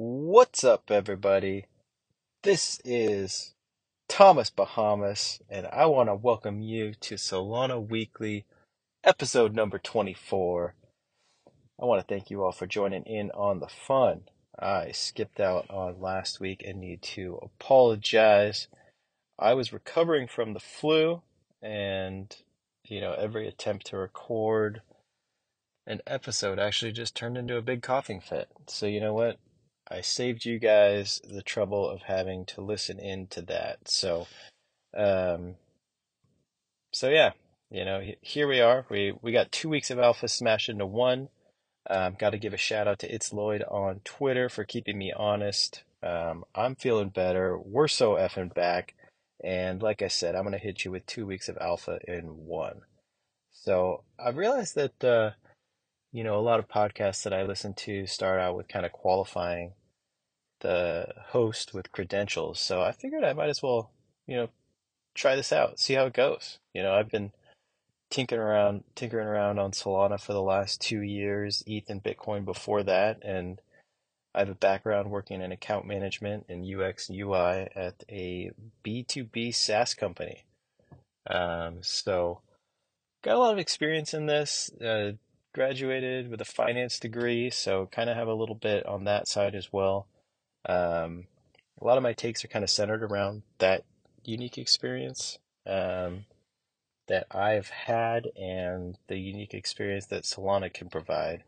What's up, everybody? This is Thomas Bahamas, and I want to welcome you to Solana Weekly, episode number 24. I want to thank you all for joining in on the fun. I skipped out on last week and need to apologize. I was recovering from the flu, and you know, every attempt to record an episode actually just turned into a big coughing fit. So, you know what? I saved you guys the trouble of having to listen in to that. So, um, so yeah, you know, here we are. We we got two weeks of alpha smashed into one. Um, got to give a shout out to ItsLloyd on Twitter for keeping me honest. Um, I'm feeling better. We're so effing back. And like I said, I'm going to hit you with two weeks of alpha in one. So I've realized that, uh, you know, a lot of podcasts that I listen to start out with kind of qualifying the host with credentials. So I figured I might as well, you know, try this out, see how it goes. You know, I've been tinkering around, tinkering around on Solana for the last two years, ETH and Bitcoin before that, and I have a background working in account management and UX UI at a B2B SaaS company. Um, so got a lot of experience in this. Uh, graduated with a finance degree, so kind of have a little bit on that side as well. Um, a lot of my takes are kind of centered around that unique experience um, that I've had and the unique experience that Solana can provide,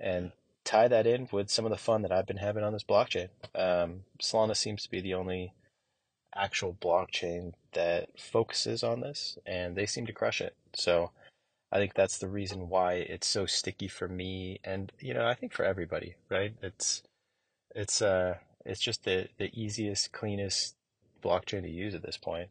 and tie that in with some of the fun that I've been having on this blockchain. Um, Solana seems to be the only actual blockchain that focuses on this, and they seem to crush it. So I think that's the reason why it's so sticky for me, and you know, I think for everybody, right? It's it's uh it's just the the easiest, cleanest blockchain to use at this point.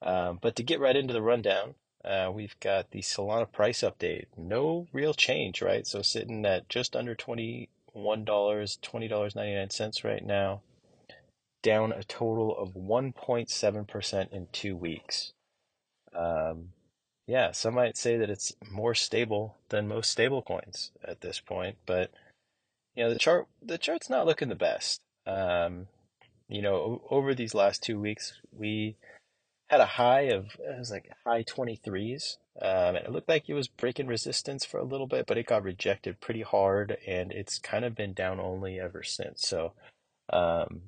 Um, but to get right into the rundown, uh, we've got the Solana price update. No real change, right? So sitting at just under twenty one dollars, twenty dollars ninety nine cents right now, down a total of one point seven percent in two weeks. Um, yeah, some might say that it's more stable than most stable coins at this point, but you know the chart the chart's not looking the best. Um, you know, over these last two weeks, we had a high of it was like high 23s, um, and it looked like it was breaking resistance for a little bit, but it got rejected pretty hard, and it's kind of been down only ever since. So, um,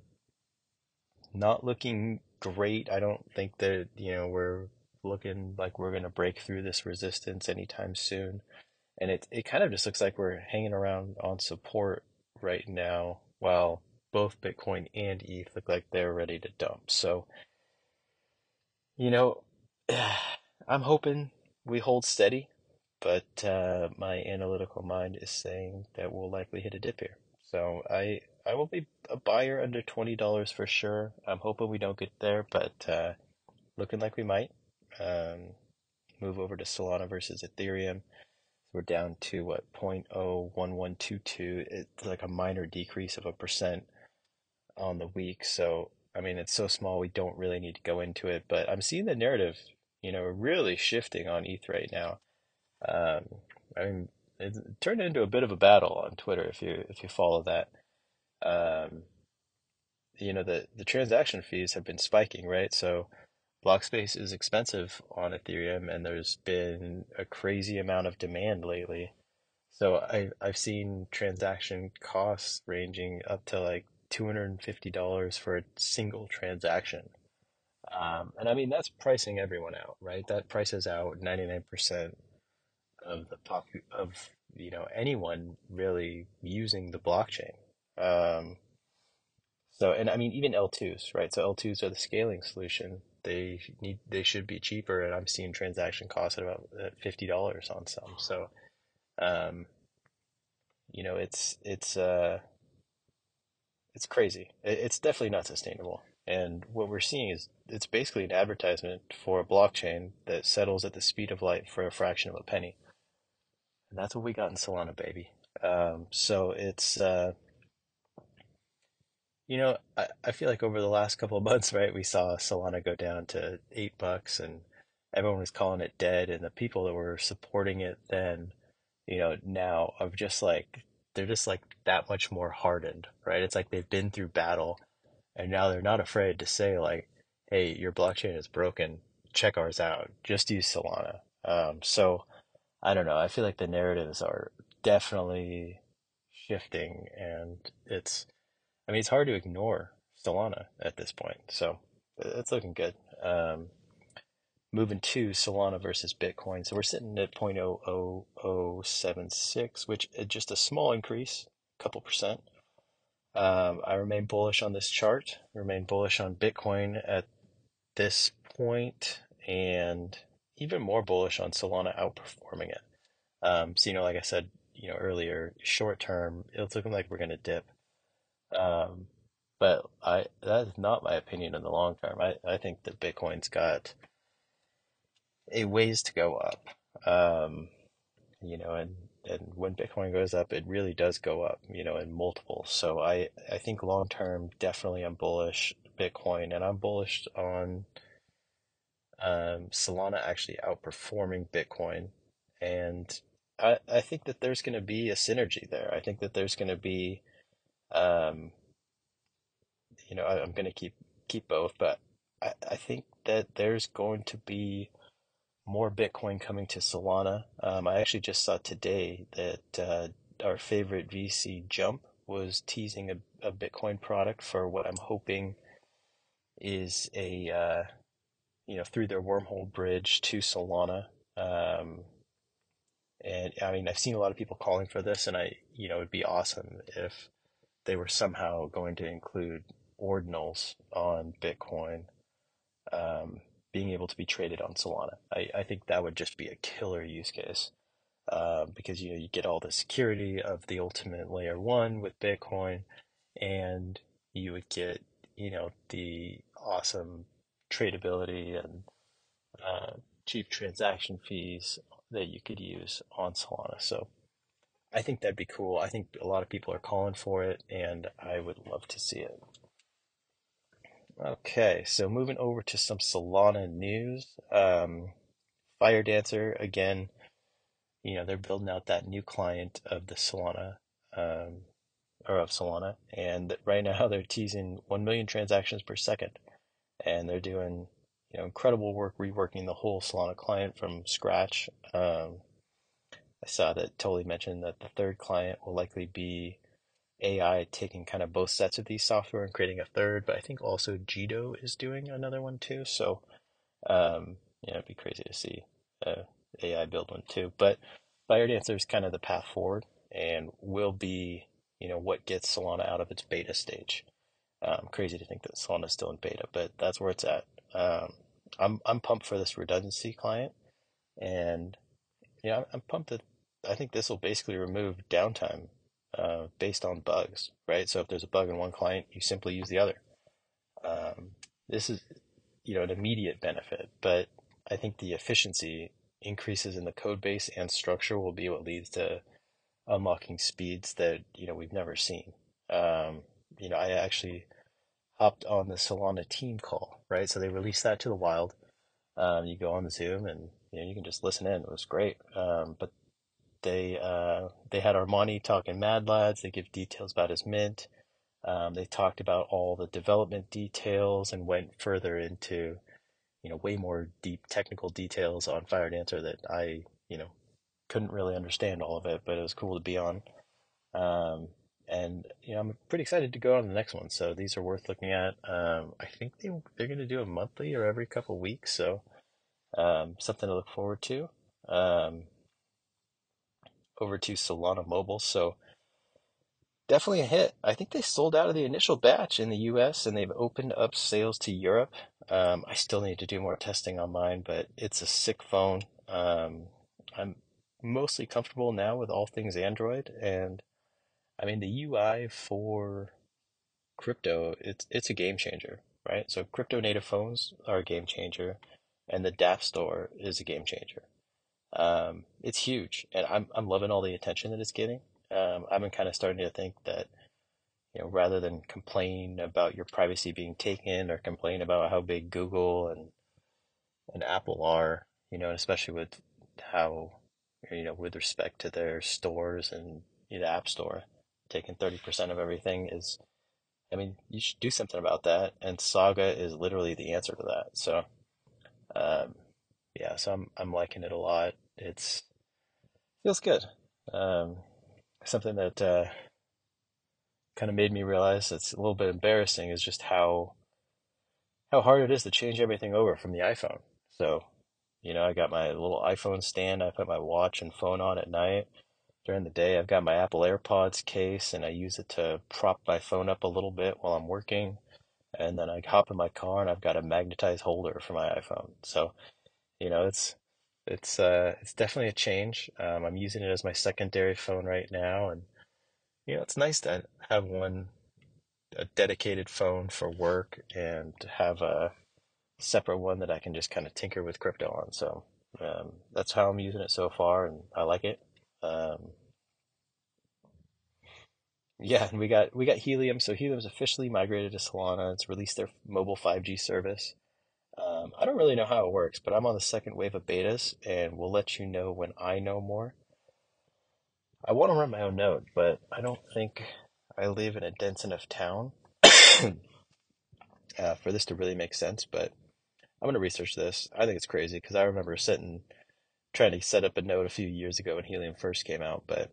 not looking great. I don't think that you know we're looking like we're going to break through this resistance anytime soon and it it kind of just looks like we're hanging around on support right now while both Bitcoin and ETH look like they're ready to dump. So, you know, I'm hoping we hold steady, but uh, my analytical mind is saying that we'll likely hit a dip here. So I I will be a buyer under twenty dollars for sure. I'm hoping we don't get there, but uh, looking like we might. Um, move over to Solana versus Ethereum. We're down to what 0.01122. It's like a minor decrease of a percent on the week. So I mean, it's so small we don't really need to go into it. But I'm seeing the narrative, you know, really shifting on ETH right now. Um, I mean, it turned into a bit of a battle on Twitter if you if you follow that. Um, you know, the the transaction fees have been spiking, right? So block space is expensive on Ethereum, and there's been a crazy amount of demand lately. So I I've seen transaction costs ranging up to like two hundred and fifty dollars for a single transaction. Um, and I mean that's pricing everyone out, right? That prices out ninety nine percent of the pop of you know anyone really using the blockchain. Um, so and I mean even L2s, right? So L2s are the scaling solution they need they should be cheaper and i'm seeing transaction costs at about $50 on some. So um you know it's it's uh it's crazy. It's definitely not sustainable. And what we're seeing is it's basically an advertisement for a blockchain that settles at the speed of light for a fraction of a penny. And that's what we got in solana baby. Um so it's uh you know, I, I feel like over the last couple of months, right, we saw Solana go down to eight bucks and everyone was calling it dead. And the people that were supporting it then, you know, now are just like they're just like that much more hardened, right? It's like they've been through battle and now they're not afraid to say like, "Hey, your blockchain is broken. Check ours out. Just use Solana." Um, so I don't know. I feel like the narratives are definitely shifting, and it's. I mean, it's hard to ignore Solana at this point. So it's looking good. Um, moving to Solana versus Bitcoin. So we're sitting at 0.00076, which is just a small increase, a couple percent. Um, I remain bullish on this chart, remain bullish on Bitcoin at this point, and even more bullish on Solana outperforming it. Um, so, you know, like I said, you know, earlier, short term, it's looking like we're going to dip. Um, but I that is not my opinion in the long term. I, I think that Bitcoin's got a ways to go up. Um, you know, and and when Bitcoin goes up, it really does go up, you know, in multiples. So I I think long term, definitely I'm bullish Bitcoin, and I'm bullish on um, Solana actually outperforming Bitcoin, and I I think that there's going to be a synergy there. I think that there's going to be, um, you know, I, I'm going to keep keep both, but I I think that there's going to be more Bitcoin coming to Solana. Um, I actually just saw today that uh, our favorite VC Jump was teasing a, a Bitcoin product for what I'm hoping is a uh, you know through their wormhole bridge to Solana. Um, and I mean, I've seen a lot of people calling for this, and I you know it'd be awesome if they were somehow going to include ordinals on Bitcoin. Um, being able to be traded on Solana. I, I think that would just be a killer use case uh, because you know you get all the security of the ultimate layer one with Bitcoin, and you would get you know the awesome tradability and uh, cheap transaction fees that you could use on Solana. So I think that'd be cool. I think a lot of people are calling for it, and I would love to see it. Okay, so moving over to some Solana news. Um, Firedancer, again, you know, they're building out that new client of the Solana, um, or of Solana, and right now they're teasing 1 million transactions per second. And they're doing, you know, incredible work reworking the whole Solana client from scratch. Um, I saw that Toly mentioned that the third client will likely be AI taking kind of both sets of these software and creating a third, but I think also Jito is doing another one too. So, um, yeah, it'd be crazy to see uh, AI build one too. But Firedancer is kind of the path forward and will be, you know, what gets Solana out of its beta stage. Um, crazy to think that Solana is still in beta, but that's where it's at. Um, I'm I'm pumped for this redundancy client, and yeah, I'm pumped that I think this will basically remove downtime uh, based on bugs, right? So if there's a bug in one client, you simply use the other. Um, this is, you know, an immediate benefit, but I think the efficiency increases in the code base and structure will be what leads to unlocking speeds that you know we've never seen. Um, you know, I actually hopped on the Solana team call, right? So they released that to the wild. Um, you go on the Zoom and you know you can just listen in. It was great. Um, but they uh, they had Armani talking Mad Lads. They give details about his mint. Um, they talked about all the development details and went further into, you know, way more deep technical details on Firedancer that I, you know, couldn't really understand all of it, but it was cool to be on. Um, and you know, I'm pretty excited to go on the next one. So these are worth looking at. Um, I think they they're going to do a monthly or every couple weeks, so um, something to look forward to. Over to Solana Mobile. So definitely a hit. I think they sold out of the initial batch in the US and they've opened up sales to Europe. Um, I still need to do more testing on mine, but it's a sick phone. Um, I'm mostly comfortable now with all things Android, and I mean the UI for crypto, it's it's a game changer, right? So crypto native phones are a game changer, and the Dapp Store is a game changer. Um, it's huge, and I'm I'm loving all the attention that it's getting. Um, I've been kind of starting to think that, you know, rather than complain about your privacy being taken or complain about how big Google and and Apple are, you know, especially with how, you know, with respect to their stores and the App Store, taking 30% of everything is, I mean, you should do something about that. And Saga is literally the answer to that. So, um, yeah, so I'm I'm liking it a lot. It's feels good. Um, something that uh, kind of made me realize it's a little bit embarrassing is just how how hard it is to change everything over from the iPhone. So, you know, I got my little iPhone stand. I put my watch and phone on at night. During the day, I've got my Apple AirPods case, and I use it to prop my phone up a little bit while I'm working. And then I hop in my car, and I've got a magnetized holder for my iPhone. So, you know, it's it's uh it's definitely a change. Um, I'm using it as my secondary phone right now, and you know, it's nice to have one a dedicated phone for work and have a separate one that I can just kind of tinker with crypto on. So um, that's how I'm using it so far, and I like it. Um, yeah, and we got we got Helium. So Helium's officially migrated to Solana. It's released their mobile 5G service. Um, I don't really know how it works, but I'm on the second wave of betas, and we'll let you know when I know more. I want to run my own node, but I don't think I live in a dense enough town uh, for this to really make sense. But I'm going to research this. I think it's crazy because I remember sitting trying to set up a node a few years ago when Helium first came out. But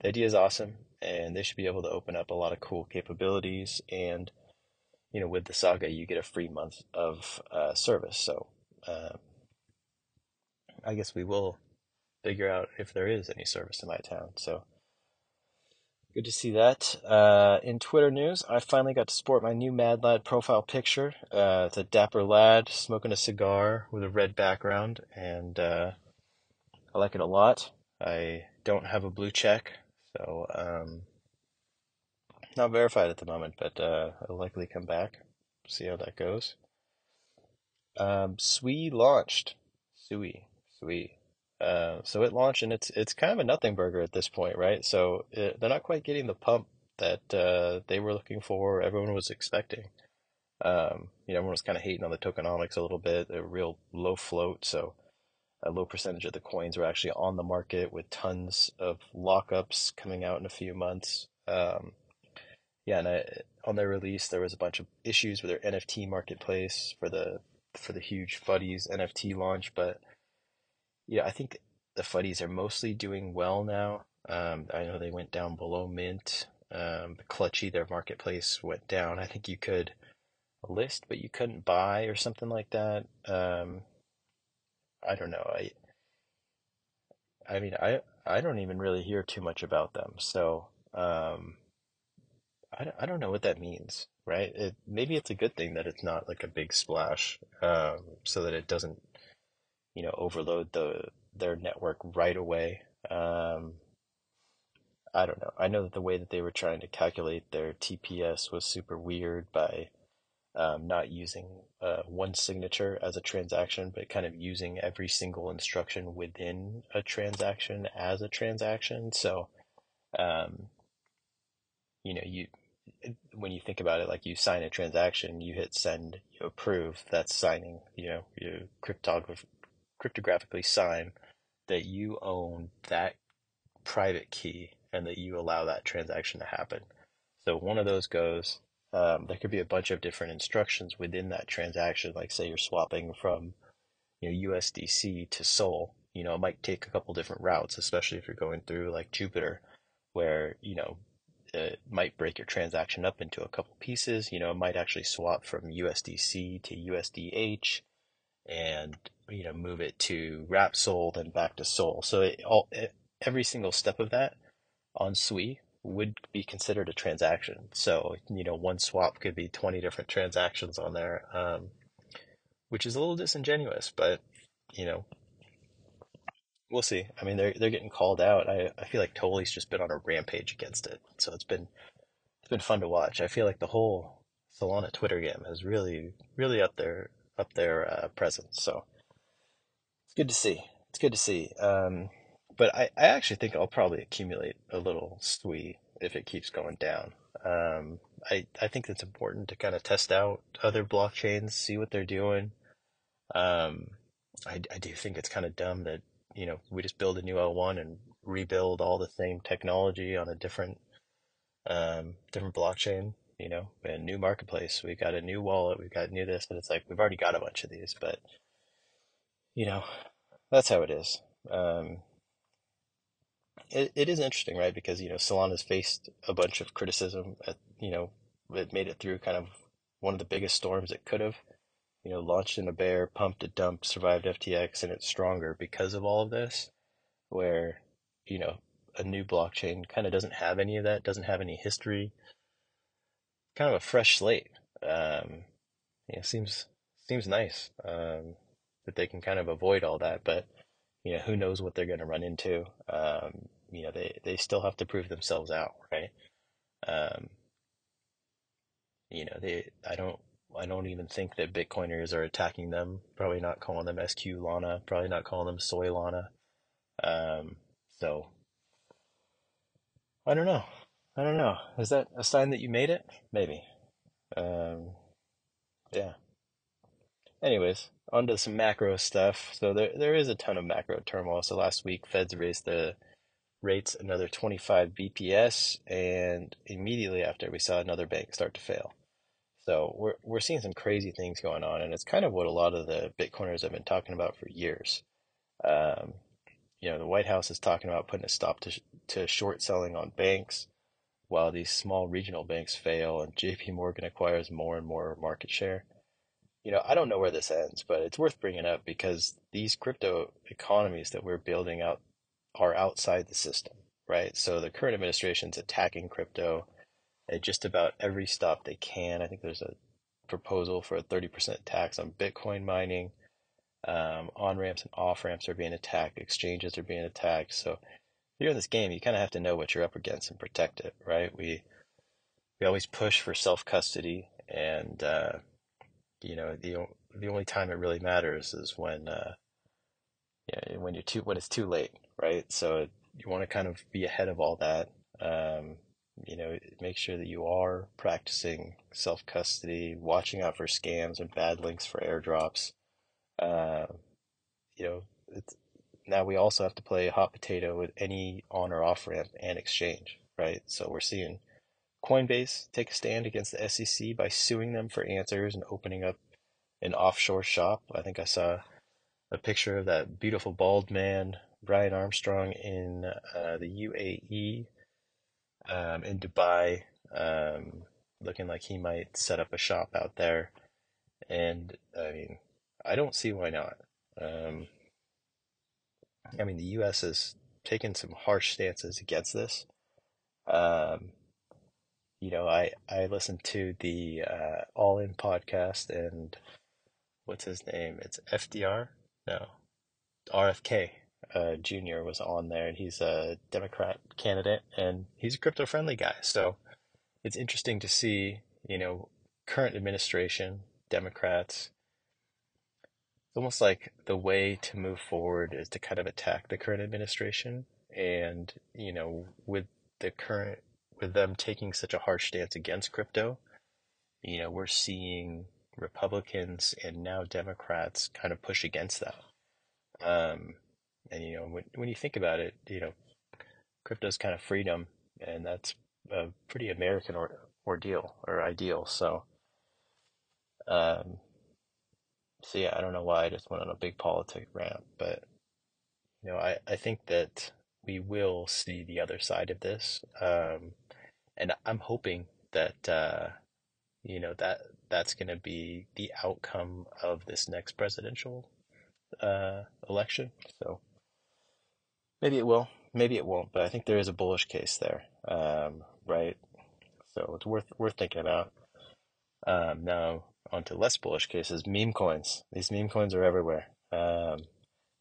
the idea is awesome, and they should be able to open up a lot of cool capabilities. And you know, with the Saga, you get a free month of uh, service. So uh, I guess we will figure out if there is any service in my town. So good to see that. Uh, in Twitter news, I finally got to sport my new Mad Lad profile picture. Uh, it's a dapper lad smoking a cigar with a red background, and uh, I like it a lot. I don't have a blue check, so um, not verified at the moment, but uh, it'll likely come back. See how that goes. Um, Sui launched. Sui, Sui. Uh, so it launched, and it's it's kind of a nothing burger at this point, right? So it, they're not quite getting the pump that uh, they were looking for. Everyone was expecting. Um, you know, everyone was kind of hating on the tokenomics a little bit. They're real low float, so a low percentage of the coins were actually on the market with tons of lockups coming out in a few months. Um, yeah, and I, on their release, there was a bunch of issues with their NFT marketplace for the for the huge Fuddies NFT launch, but yeah, I think the Fuddies are mostly doing well now. Um, I know they went down below mint. Um, the Clutchy, their marketplace went down. I think you could list, but you couldn't buy or something like that. Um, I don't know. I I mean, I I don't even really hear too much about them. So, um, I don't, I don't know what that means, right? It maybe it's a good thing that it's not like a big splash, um, so that it doesn't you know, overload the their network right away. Um, I don't know. I know that the way that they were trying to calculate their TPS was super weird by um, not using uh, one signature as a transaction, but kind of using every single instruction within a transaction as a transaction. So, um, you know, you when you think about it, like you sign a transaction, you hit send, you approve. That's signing. You know, you cryptography cryptographically sign that you own that private key and that you allow that transaction to happen. So one of those goes, um, there could be a bunch of different instructions within that transaction. Like say you're swapping from you know USDC to Sol. You know, it might take a couple different routes, especially if you're going through like Jupiter, where you know it might break your transaction up into a couple pieces. You know, it might actually swap from USDC to USDH, and you know move it to wrap Sol then back to Sol so it, all it, every single step of that on sui would be considered a transaction so you know one swap could be 20 different transactions on there um, which is a little disingenuous but you know we'll see i mean they're they're getting called out i, I feel like Toly's just been on a rampage against it so it's been it's been fun to watch i feel like the whole solana twitter game has really really up their up their uh, presence so it's good to see. It's good to see. Um, but I, I actually think I'll probably accumulate a little Sui if it keeps going down. Um, I, I think it's important to kind of test out other blockchains, see what they're doing. Um, I, I do think it's kind of dumb that, you know, we just build a new L1 and rebuild all the same technology on a different um, different blockchain. You know, a new marketplace. We've got a new wallet. We've got new this, but it's like we've already got a bunch of these. But you know, that's how it is. Um, it, it is interesting, right? Because you know, Solana's faced a bunch of criticism. At, you know, it made it through kind of one of the biggest storms it could have. You know, launched in a bear, pumped a dump, survived FTX, and it's stronger because of all of this. Where you know, a new blockchain kind of doesn't have any of that, doesn't have any history, kind of a fresh slate. Um, you know, seems seems nice um, that they can kind of avoid all that, but you know, who knows what they're going to run into. Um, you know, they they still have to prove themselves out, right? Um, you know, they I don't I don't even think that Bitcoiners are attacking them. Probably not calling them SQ Lana. Probably not calling them Soy Lana. Um, so I don't know. I don't know. Is that a sign that you made it? Maybe. Um, yeah. Anyways, on to some macro stuff. So there there is a ton of macro turmoil. So last week, Feds raised the rates another 25 BPS, and immediately after, we saw another bank start to fail. So we're we're seeing some crazy things going on, and it's kind of what a lot of the Bitcoiners have been talking about for years. Um, you know, the White House is talking about putting a stop to to short selling on banks, while these small regional banks fail, and J.P. Morgan acquires more and more market share. You know, I don't know where this ends, but it's worth bringing up because these crypto economies that we're building out are outside the system, right? So the current administration's attacking crypto at just about every stop they can. I think there's a proposal for a 30% tax on Bitcoin mining. Um, on ramps and off ramps are being attacked, exchanges are being attacked. So you're in this game, you kind of have to know what you're up against and protect it, right? We we always push for self custody, and uh, you know the the only time it really matters is when uh, when you're too when it's too late, right? So you want to kind of be ahead of all that. Um, you know, make sure that you are practicing self custody, watching out for scams and bad links for airdrops. Uh, you know, now we also have to play hot potato with any on or off ramp and exchange, right? So we're seeing Coinbase take a stand against the SEC by suing them for answers and opening up an offshore shop. I think I saw a picture of that beautiful bald man, Brian Armstrong, in uh, the UAE, um, in Dubai, um, looking like he might set up a shop out there. And I mean, I don't see why not. Um, I mean, the U.S. has taken some harsh stances against this. Um, you know, I I listened to the uh, All In podcast and what's his name? It's FDR. No, RFK uh, Jr. was on there, and he's a Democrat candidate, and he's a crypto friendly guy. So it's interesting to see, you know, current administration, Democrats, it's almost like the way to move forward is to kind of attack the current administration and you know with the current with them taking such a harsh stance against crypto you know we're seeing republicans and now democrats kind of push against that um, and you know when, when you think about it you know crypto is kind of freedom and that's a pretty american or, ordeal or ideal so um, so yeah, I don't know why I just went on a big politic rant, but you know, I, I think that we will see the other side of this. Um, and I'm hoping that uh, you know that that's going to be the outcome of this next presidential uh, election. So maybe it will, maybe it won't, but I think there is a bullish case there, um, right? So it's worth worth thinking about. Um, now, onto less bullish cases, meme coins. These meme coins are everywhere. Um,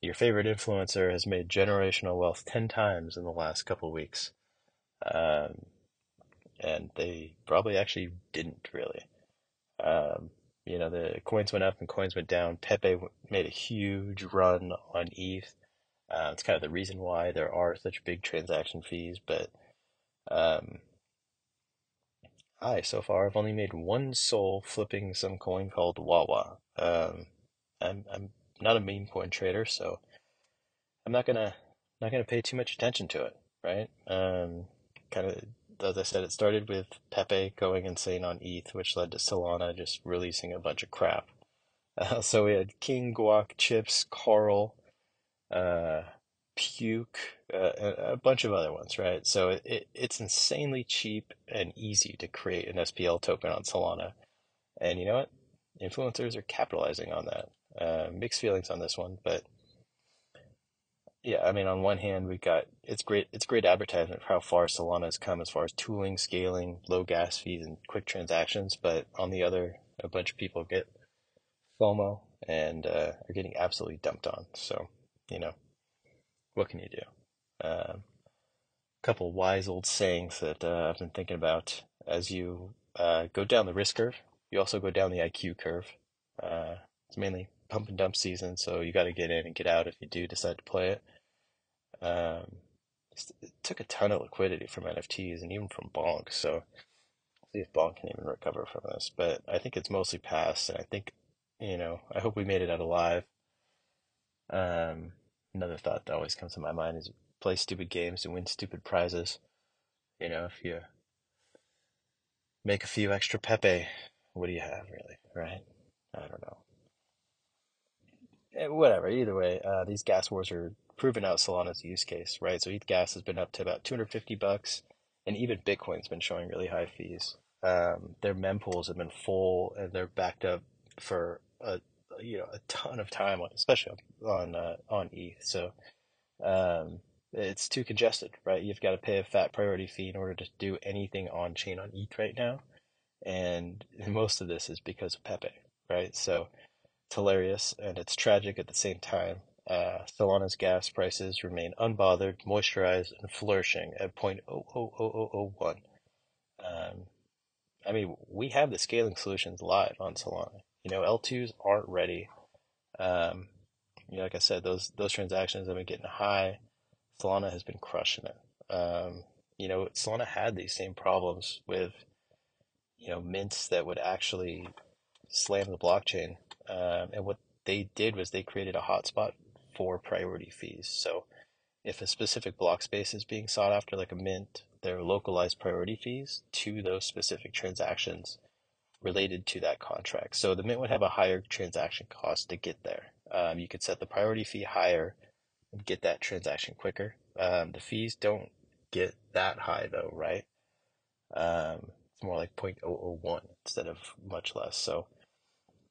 your favorite influencer has made generational wealth 10 times in the last couple weeks. Um, and they probably actually didn't really. Um, you know, the coins went up and coins went down. Pepe made a huge run on ETH. Uh, it's kind of the reason why there are such big transaction fees, but um, I so far have only made one Sol flipping some coin called Wawa. Um, I'm I'm not a meme coin trader, so I'm not gonna not to pay too much attention to it, right? Um, kind of, as I said, it started with Pepe going insane on ETH, which led to Solana just releasing a bunch of crap. Uh, so we had King, Guac, Chips, Coral, uh, Puke, uh, a bunch of other ones, right? So it, it, it's insanely cheap and easy to create an SPL token on Solana. And you know what? Influencers are capitalizing on that. Uh, mixed feelings on this one, but yeah, I mean, on one hand, we've got it's great. It's great advertisement for how far Solana has come as far as tooling, scaling, low gas fees, and quick transactions. But on the other, a bunch of people get FOMO and uh, are getting absolutely dumped on. So, you know, what can you do? Um, a couple wise old sayings that uh, I've been thinking about as you uh, go down the risk curve. You also go down the IQ curve. Uh, it's mainly pump and dump season, so you got to get in and get out if you do decide to play it. Um, it took a ton of liquidity from NFTs and even from Bonk, so see if Bonk can even recover from this. But I think it's mostly past, and I think, you know, I hope we made it out alive. Um, another thought that always comes to my mind is play stupid games and win stupid prizes. You know, if you make a few extra Pepe, what do you have really, right? I don't know. Eh, whatever. Either way, uh, these gas wars are proving out Solana's use case, right? So ETH gas has been up to about 250 bucks, and even Bitcoin's been showing really high fees. Um, their mempools have been full, and they're backed up for a you know a ton of time, especially on uh, on ETH. So um, it's too congested, right? You've got to pay a fat priority fee in order to do anything on chain on ETH right now, and most of this is because of Pepe, right? So it's hilarious and it's tragic at the same time. Uh, Solana's gas prices remain unbothered, moisturized, and flourishing at 0.00001. Um, I mean, we have the scaling solutions live on Solana. You know, L2s aren't ready. Um, you know, like I said, those those transactions have been getting high. Solana has been crushing it. Um, you know, Solana had these same problems with, you know, mints that would actually slam the blockchain um, and what they did was they created a hotspot for priority fees. So if a specific block space is being sought after, like a mint, there are localized priority fees to those specific transactions related to that contract. So the mint would have a higher transaction cost to get there. Um, you could set the priority fee higher and get that transaction quicker. Um, the fees don't get that high though, right? Um, it's more like 0.001 instead of much less. So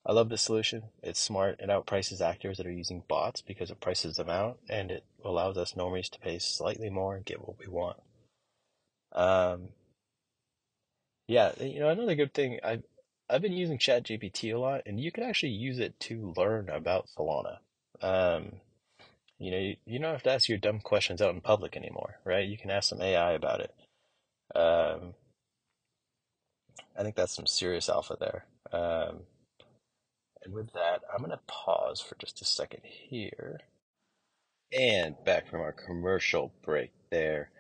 I love this solution. It's smart. It outprices actors that are using bots because it prices them out and it allows us normies to pay slightly more and get what we want. Um, yeah, you know, another good thing, I've, I've been using ChatGPT a lot and you can actually use it to learn about Solana. Um, you know, you, you don't have to ask your dumb questions out in public anymore, right? You can ask some AI about it. Um, I think that's some serious alpha there. Um, and with that, I'm going to pause for just a second here. And back from our commercial break there,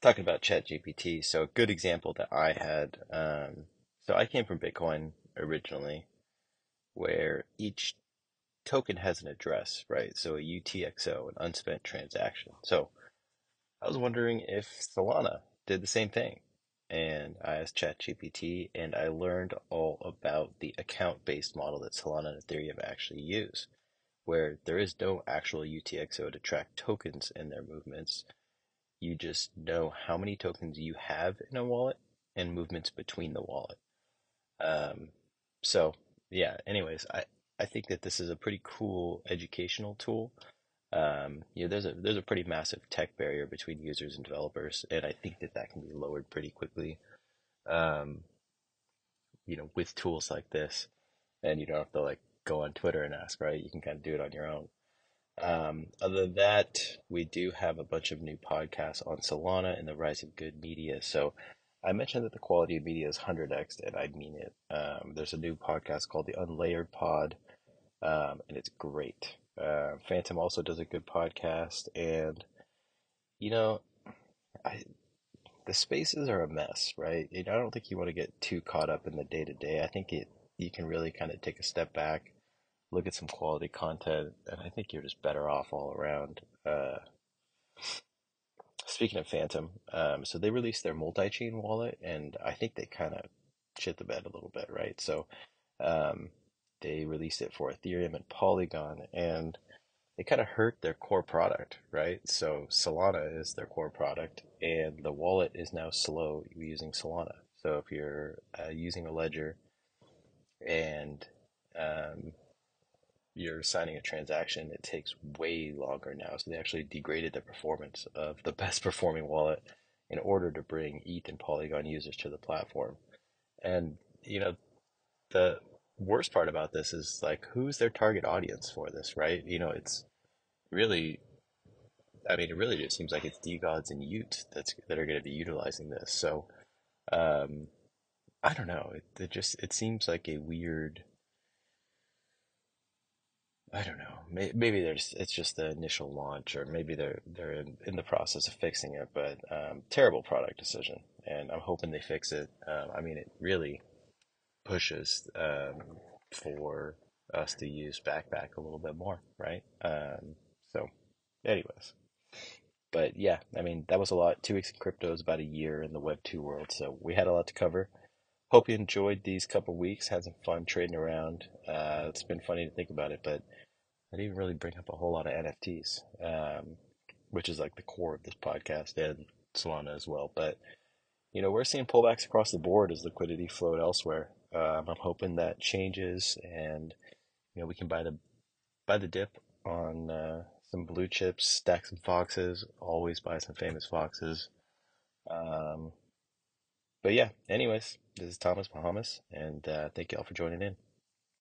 talking about ChatGPT. So, a good example that I had. Um, so, I came from Bitcoin originally, where each token has an address, right? So, a UTXO, an unspent transaction. So, I was wondering if Solana did the same thing and I asked ChatGPT, and I learned all about the account-based model that Solana and Ethereum actually use, where there is no actual UTXO to track tokens and their movements. You just know how many tokens you have in a wallet and movements between the wallet. Um, so yeah. Anyways, I I think that this is a pretty cool educational tool um, you know, there's a there's a pretty massive tech barrier between users and developers, and I think that that can be lowered pretty quickly. Um, you know, with tools like this, and you don't have to like go on Twitter and ask, right? You can kind of do it on your own. Um, other than that, we do have a bunch of new podcasts on Solana and the rise of good media. So I mentioned that the quality of media is 100x, and I mean it. Um, there's a new podcast called the Unlayered Pod, um, and it's great. Uh, Phantom also does a good podcast, and you know, I the spaces are a mess, right? I don't think you want to get too caught up in the day to day. I think it you can really kind of take a step back, look at some quality content, and I think you're just better off all around. Uh, speaking of Phantom, um, so they released their multi-chain wallet, and I think they kind of shit the bed a little bit, right? So um, they released it for Ethereum and Polygon, and they kind of hurt their core product, right? So Solana is their core product, and the wallet is now slow using Solana. So if you're uh, using a ledger and um, you're signing a transaction, it takes way longer now. So they actually degraded the performance of the best performing wallet in order to bring ETH and Polygon users to the platform. And you know, the worst part about this is like who's their target audience for this, right? You know, it's really I mean, it really just seems like it's DeGods and y00ts that's that are going to be utilizing this. So, um, I don't know. It, it just it seems like a weird I don't know. Maybe there's it's just the initial launch, or maybe they're they're in, in the process of fixing it. But um, terrible product decision, and I'm hoping they fix it. Um, I mean, it really pushes um, for us to use Backpack a little bit more, right? Um, so, anyways, but yeah, I mean that was a lot. Two weeks in crypto is about a year in the Web two world, so we had a lot to cover. Hope you enjoyed these couple weeks. Had some fun trading around. Uh, it's been funny to think about it, but I didn't really bring up a whole lot of NFTs, um, which is like the core of this podcast and Solana as well. But you know, we're seeing pullbacks across the board as liquidity flowed elsewhere. Um, I'm hoping that changes, and you know, we can buy the buy the dip on uh, some blue chips, stack some foxes. Always buy some famous foxes. Um, but yeah, anyways, this is Thomas Bahamas, and uh, thank you all for joining in.